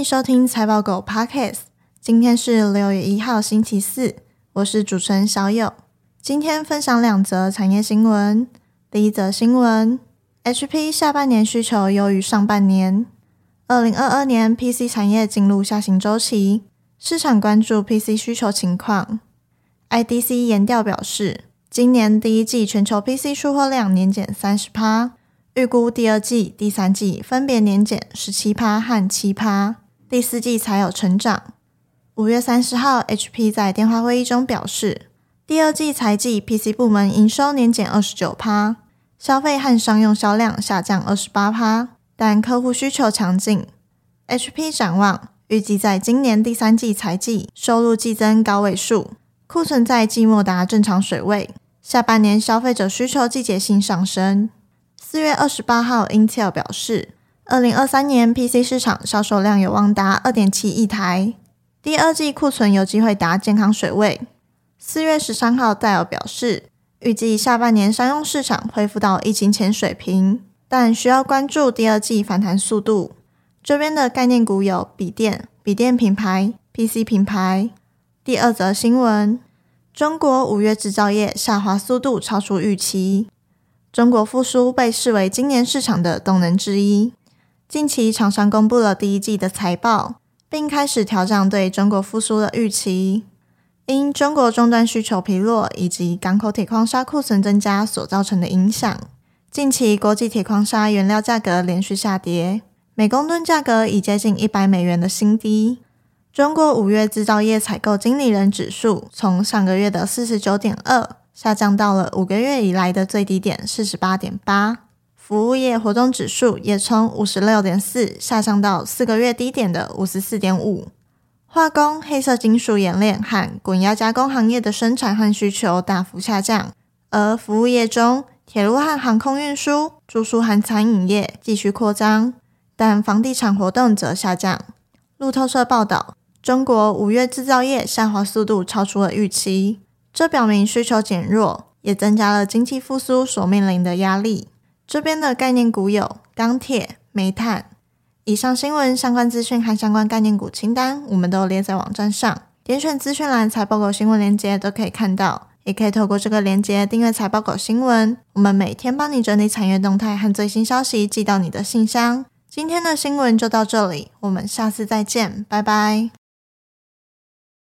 迎收听财报狗 Podcast。今天是六月一号，星期四，我是主持人小友。今天分享两则产业新闻。第一则新闻：HP 下半年需求优于上半年。二零二二年 PC 产业进入下行周期，市场关注 PC 需求情况。IDC 研调表示，今年第一季全球 PC 出货量年减三十趴。预估第二季、第三季分别年减十七趴和七趴，第四季才有成长。五月三十号，HP 在电话会议中表示，第二季财季 PC 部门营收年减二十九趴，消费和商用销量下降二十八趴，但客户需求强劲。HP 展望，预计在今年第三季财季收入季增高位数，库存在季末达正常水位，下半年消费者需求季节性上升。四月二十八号，Intel 表示，二零二三年 PC 市场销售量有望达二点七亿台，第二季库存有机会达健康水位。四月十三号戴尔表示，预计下半年商用市场恢复到疫情前水平，但需要关注第二季反弹速度。这边的概念股有笔电、笔电品牌、PC 品牌。第二则新闻，中国五月制造业下滑速度超出预期。中国复苏被视为今年市场的动能之一。近期，厂商公布了第一季的财报，并开始调整对中国复苏的预期。因中国终端需求疲弱以及港口铁矿砂库存增加所造成的影响，近期国际铁矿砂原料价格连续下跌，每公吨价格已接近一百美元的新低。中国五月制造业采购经理人指数从上个月的四十九点二。下降到了五个月以来的最低点四十八点八，服务业活动指数也从五十六点四下降到四个月低点的五十四点五。化工、黑色金属冶炼和滚压加工行业的生产和需求大幅下降，而服务业中，铁路和航空运输、住宿和餐饮业继续扩张，但房地产活动则下降。路透社报道，中国五月制造业下滑速度超出了预期。这表明需求减弱，也增加了经济复苏所面临的压力。这边的概念股有钢铁、煤炭。以上新闻相关资讯和相关概念股清单，我们都列在网站上，点选资讯栏财报狗新闻链接都可以看到。也可以透过这个链接订阅财报狗新闻，我们每天帮你整理产业动态和最新消息，寄到你的信箱。今天的新闻就到这里，我们下次再见，拜拜。